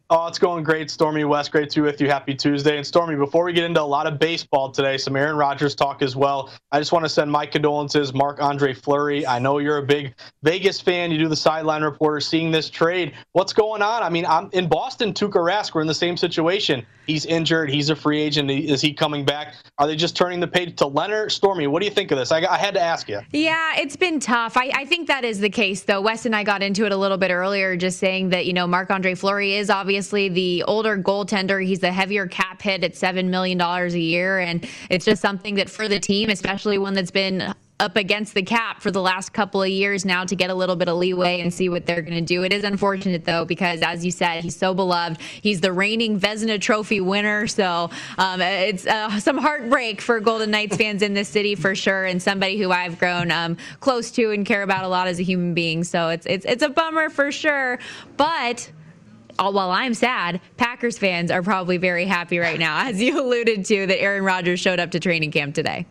Oh, it's going great, Stormy Wes. Great to be with you. Happy Tuesday. And Stormy, before we get into a lot of baseball today, some Aaron Rodgers talk as well. I just want to send my condolences, Marc Andre Fleury. I know you're a big Vegas fan. You do the sideline reporter, seeing this trade. What's going on? I mean, I'm in Boston. Tuukka Rask, we're in the same situation. He's injured. He's a free agent. Is he coming back? Are they just turning the page to Lehner? Stormy, what do you think of this? I, I had to ask you. Yeah, it's been tough. I, I think that is the case, though. Wes and I got into it a little bit earlier, just saying that you know Marc Andre Fleury is obviously the older goaltender. He's the heavier cap hit at $7 million a year. And it's just something that for the team, especially one that's been up against the cap for the last couple of years now to get a little bit of leeway and see what they're going to do. It is unfortunate though because, as you said, he's so beloved. He's the reigning Vezina Trophy winner, so um, it's uh, some heartbreak for Golden Knights fans in this city for sure, and somebody who I've grown um, close to and care about a lot as a human being. So it's it's it's a bummer for sure, but while I'm sad, Packers fans are probably very happy right now, as you alluded to, that Aaron Rodgers showed up to training camp today.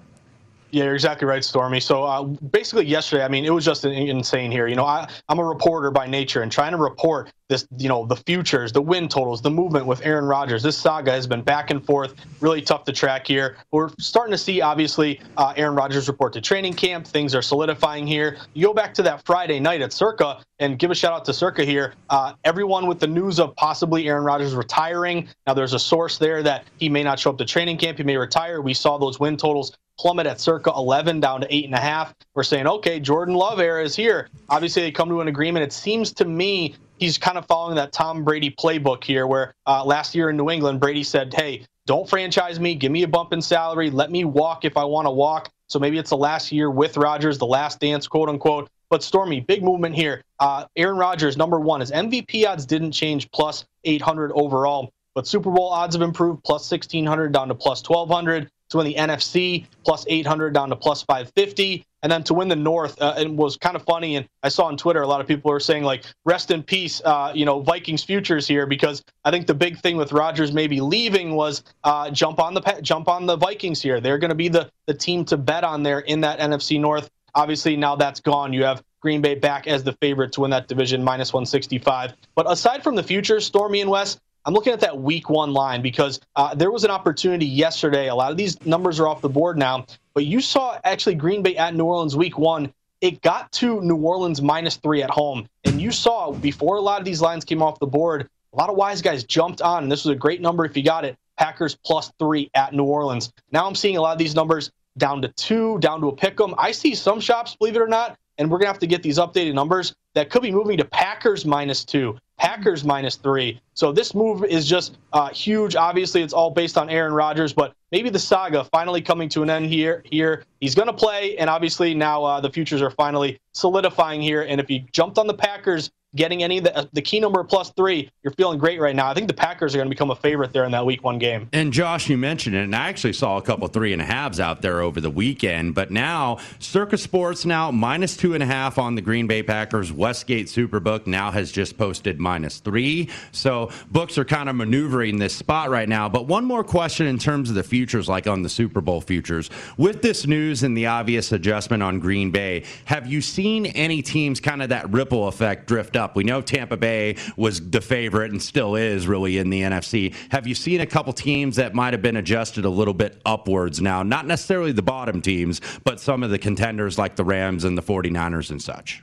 Yeah, you're exactly right, Stormy. So uh, basically, yesterday, I mean, it was just insane here. You know, I, I'm a reporter by nature, and trying to report this, you know, the futures, the win totals, the movement with Aaron Rodgers. This saga has been back and forth, really tough to track here. We're starting to see, obviously, uh, Aaron Rodgers report to training camp. Things are solidifying here. You go back to that Friday night at Circa, and give a shout out to Circa here. Uh, everyone with the news of possibly Aaron Rodgers retiring. Now, there's a source there that he may not show up to training camp. He may retire. We saw those win totals plummet at circa 11 down to eight and a half. We're saying, okay, Jordan Love era is here. Obviously, they come to an agreement. It seems to me he's kind of following that Tom Brady playbook here, where uh, last year in New England, Brady said, hey, don't franchise me. Give me a bump in salary. Let me walk if I want to walk. So maybe it's the last year with Rodgers, the last dance, quote unquote. But Stormy, big movement here. Uh, Aaron Rodgers, number one, his MVP odds didn't change, plus 800 overall. But Super Bowl odds have improved, plus 1600 down to plus 1200 to win the NFC, plus 800 down to plus 550. And then to win the North, uh, it was kind of funny. And I saw on Twitter a lot of people were saying, like, rest in peace, uh, you know, Vikings futures here, because I think the big thing with Rodgers maybe leaving was uh, jump on the jump on the Vikings here. They're going to be the, the team to bet on there in that NFC North. Obviously, now that's gone. You have Green Bay back as the favorite to win that division, minus 165. But aside from the futures, Stormy and Wes, I'm looking at that week one line because uh, there was an opportunity yesterday. A lot of these numbers are off the board now, but you saw actually Green Bay at New Orleans week one. It got to New Orleans minus three at home. And you saw before a lot of these lines came off the board, a lot of wise guys jumped on. And this was a great number if you got it. Packers plus three at New Orleans. Now I'm seeing a lot of these numbers down to two, down to a pick 'em. I see some shops, believe it or not, and we're going to have to get these updated numbers that could be moving to Packers minus two, Packers minus three. So this move is just uh, huge. Obviously, it's all based on Aaron Rodgers, but maybe the saga finally coming to an end here. Here, he's going to play, and obviously now uh, the futures are finally solidifying here. And if you jumped on the Packers getting any of the, the key number plus three, you're feeling great right now. I think the Packers are going to become a favorite there in that week one game. And Josh, you mentioned it, and I actually saw a couple three and a halves out there over the weekend. But now, Circa Sports now minus two and a half on the Green Bay Packers. Westgate Superbook now has just posted minus three. So books are kind of maneuvering this spot right now. But one more question in terms of the futures, like on the Super Bowl futures. With this news and the obvious adjustment on Green Bay, have you seen any teams kind of that ripple effect drift up? Up. We know Tampa Bay was the favorite and still is really in the NFC. Have you seen a couple teams that might have been adjusted a little bit upwards now? Not necessarily the bottom teams, but some of the contenders like the Rams and the 49ers and such.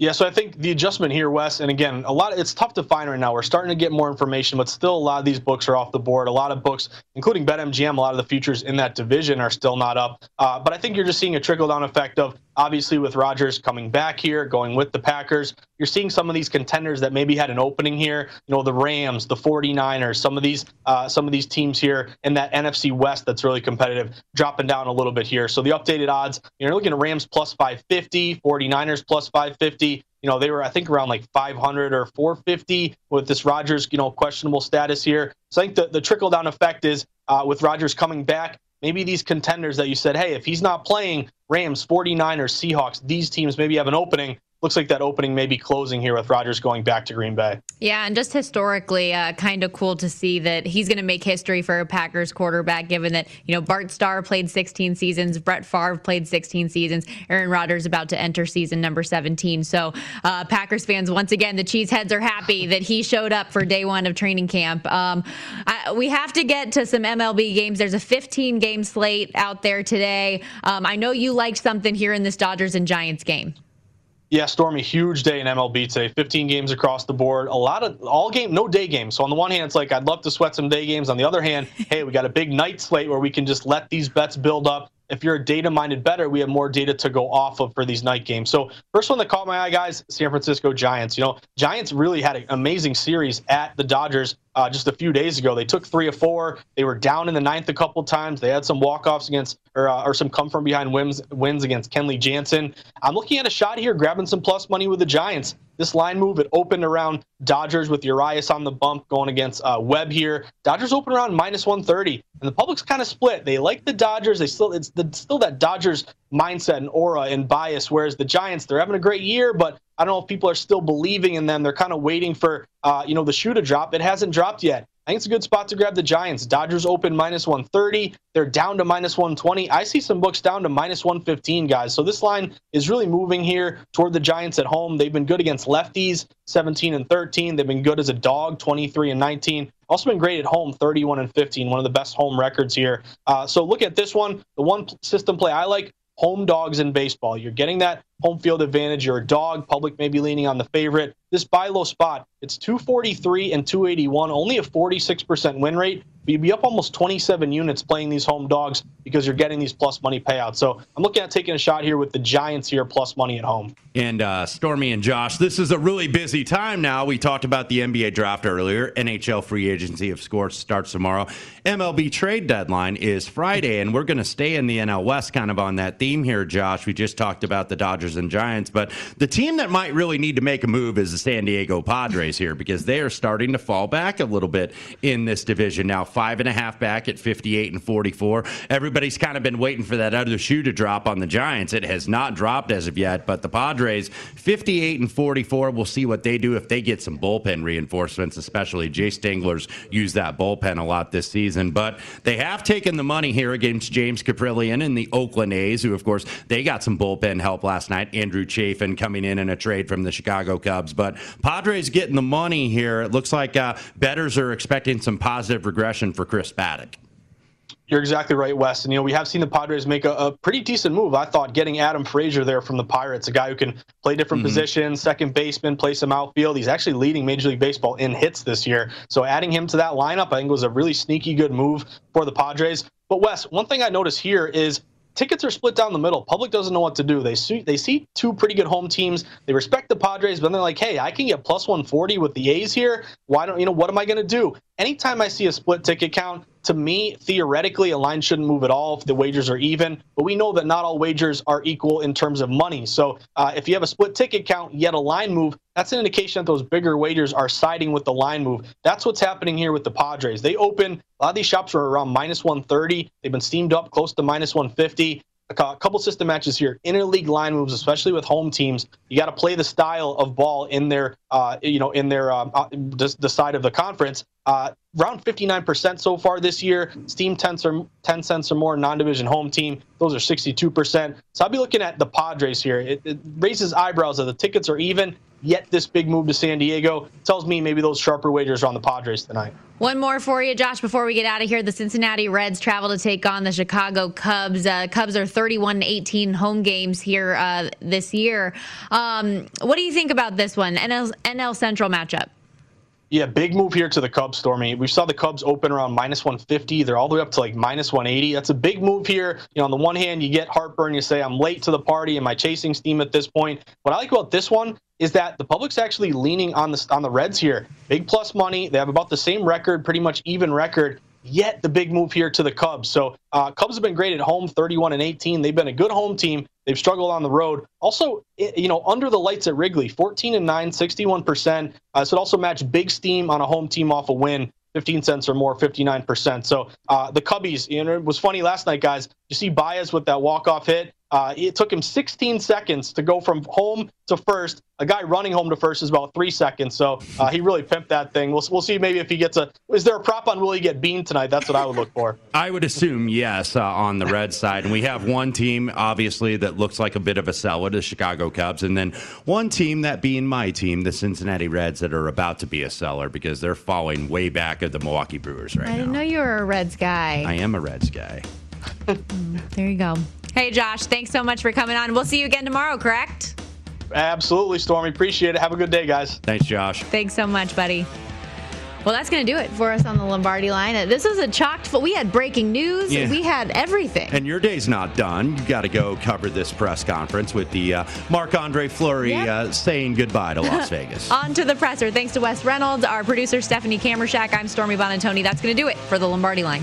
Yeah, so I think the adjustment here, Wes, and again, a lot. Of, it's tough to find right now. We're starting to get more information, but still, a lot of these books are off the board. A lot of books, including BetMGM, a lot of the futures in that division are still not up. Uh, but I think you're just seeing a trickle down effect of obviously with Rodgers coming back here, going with the Packers. You're seeing some of these contenders that maybe had an opening here. You know, the Rams, the 49ers, some of these, uh, some of these teams here in that NFC West that's really competitive, dropping down a little bit here. So the updated odds, you're looking at Rams plus 550, 49ers plus 550 you know, they were, I think, around like 500 or 450 with this Rodgers, you know, questionable status here. So I think the, the trickle down effect is uh, with Rodgers coming back, maybe these contenders that you said, hey, if he's not playing, Rams, 49ers, Seahawks, these teams maybe have an opening looks like that opening may be closing here with Rodgers going back to Green Bay. Yeah, and just historically, uh, kind of cool to see that he's going to make history for a Packers quarterback, given that, you know, Bart Starr played 16 seasons, Brett Favre played 16 seasons, Aaron Rodgers about to enter season number 17. So, uh, Packers fans, once again, the Cheeseheads are happy that he showed up for day one of training camp. Um, I, we have to get to some MLB games. There's a 15 game slate out there today. Um, I know you liked something here in this Dodgers and Giants game. Yeah, Stormy, huge day in MLB today. 15 games across the board. A lot of all game, no day games. So on the one hand, it's like I'd love to sweat some day games. On the other hand, <laughs> hey, we got a big night slate where we can just let these bets build up if you're a data minded better, we have more data to go off of for these night games. So, first one that caught my eye, guys, San Francisco Giants. You know, Giants really had an amazing series at the Dodgers uh, just a few days ago. They took three of four. They were down in the ninth a couple times. They had some walk offs against, or, uh, or some come from behind wins, wins against Kenley Jansen. I'm looking at a shot here, grabbing some plus money with the Giants. This line move, it opened around Dodgers with Urias on the bump going against uh, Webb here. Dodgers open around minus 130, and the public's kind of split. They like the Dodgers. They still it's the, still that Dodgers mindset and aura and bias, whereas the Giants they're having a great year, but I don't know if people are still believing in them. They're kind of waiting for uh, you know the shoe to drop. It hasn't dropped yet. I think it's a good spot to grab the Giants. Dodgers open minus 130. They're down to minus 120. I see some books down to minus 115, guys. So this line is really moving here toward the Giants at home. They've been good against lefties, 17 and 13. They've been good as a dog, 23 and 19. Also been great at home, 31 and 15. One of the best home records here. Uh, so look at this one. The one system play I like home dogs in baseball. You're getting that home field advantage. You're a dog. Public may be leaning on the favorite. This buy low spot, it's 243 and 281, only a 46% win rate you'd be up almost 27 units playing these home dogs because you're getting these plus money payouts. So I'm looking at taking a shot here with the Giants here plus money at home. And uh, Stormy and Josh, this is a really busy time now. We talked about the NBA draft earlier. NHL free agency, of course, starts tomorrow. MLB trade deadline is Friday, and we're going to stay in the NL West kind of on that theme here, Josh. We just talked about the Dodgers and Giants, but the team that might really need to make a move is the San Diego Padres here because they are starting to fall back a little bit in this division now five and a half back at 58 and 44. Everybody's kind of been waiting for that other shoe to drop on the Giants. It has not dropped as of yet, but the Padres 58 and 44. We'll see what they do if they get some bullpen reinforcements, especially Jayce Tingler's used that bullpen a lot this season. But they have taken the money here against James Kaprielian and the Oakland A's, who, of course, they got some bullpen help last night. Andrew Chafin coming in in a trade from the Chicago Cubs. But Padres getting the money here. It looks like uh, betters are expecting some positive regression for Chris Paddack. You're exactly right, Wes. And you know we have seen the Padres make a, a, pretty decent move. I thought getting Adam Frazier there from the Pirates, a guy who can play different mm-hmm. positions, second baseman, play some outfield. He's actually leading Major League Baseball in hits this year. So adding him to that lineup, I think was a really sneaky good move for the Padres. But Wes, one thing I noticed here is tickets are split down the middle. Public doesn't know what to do. They see they see two pretty good home teams. They respect the Padres, but then they're like, hey, I can get plus 140 with the A's here. Why don't you know what am I going to do? Anytime I see a split ticket count, to me, theoretically, a line shouldn't move at all if the wagers are even. But we know that not all wagers are equal in terms of money. So uh, if you have a split ticket count, yet a line move, that's an indication that those bigger wagers are siding with the line move. That's what's happening here with the Padres. They open, a lot of these shops are around minus 130. They've been steamed up close to minus 150 a couple system matches here. Interleague line moves, especially with home teams, you got to play the style of ball in their, uh, you know, in their um, uh, the, side of the conference. Uh, around 59% so far this year. Steam 10 or 10 cents or more non-division home team. Those are 62%. So I'll be looking at the Padres here. It, it raises eyebrows that the tickets are even. Yet this big move to San Diego tells me maybe those sharper wagers are on the Padres tonight. One more for you, Josh, before we get out of here. The Cincinnati Reds travel to take on the Chicago Cubs. Uh, Cubs are 31 18 home games here uh, this year. Um, what do you think about this one? NL, NL Central matchup. Yeah, big move here to the Cubs, Stormy. We saw the Cubs open around minus 150. They're all the way up to like minus 180. That's a big move here. You know, on the one hand, you get heartburn. You say, I'm late to the party. Am I chasing steam at this point? What I like about this one is that the public's actually leaning on the on the Reds here. Big plus money. They have about the same record, pretty much even record. Yet the big move here to the Cubs. So uh, Cubs have been great at home, 31 and 18. They've been a good home team. They've struggled on the road. Also, you know, under the lights at Wrigley, 14 and 9, 61%. Uh, so it also matched big steam on a home team off a win. 15 cents or more, 59%. So uh, the Cubbies, you know, it was funny last night, guys. You see Baez with that walk-off hit. Uh, it took him 16 seconds to go from home to first. A guy running home to first is about three seconds. So uh, he really pimped that thing. We'll, we'll see maybe if he gets a. Is there a prop on will he get beamed tonight? That's what I would look for. <laughs> I would assume yes uh, on the red side. And we have one team, obviously, that looks like a bit of a seller, the Chicago Cubs. And then one team, that being my team, the Cincinnati Reds, that are about to be a seller because they're falling way back of the Milwaukee Brewers right I now. didn't know you were a Reds guy. I am a Reds guy. <laughs> there you go. Hey, Josh, thanks so much for coming on. We'll see you again tomorrow, correct? Absolutely, Stormy. Appreciate it. Have a good day, guys. Thanks, Josh. Thanks so much, buddy. Well, that's going to do it for us on the Lombardi line. Uh, This was a chocked full. We had breaking news. Yeah. We had everything. And your day's not done. You got to go cover this press conference with the uh, Marc Andre Fleury Yep. uh, saying goodbye to Las <laughs> Vegas. On to the presser. Thanks to Wes Reynolds, our producer Stephanie Kamershack. I'm Stormy Buonantony. That's going to do it for the Lombardi line.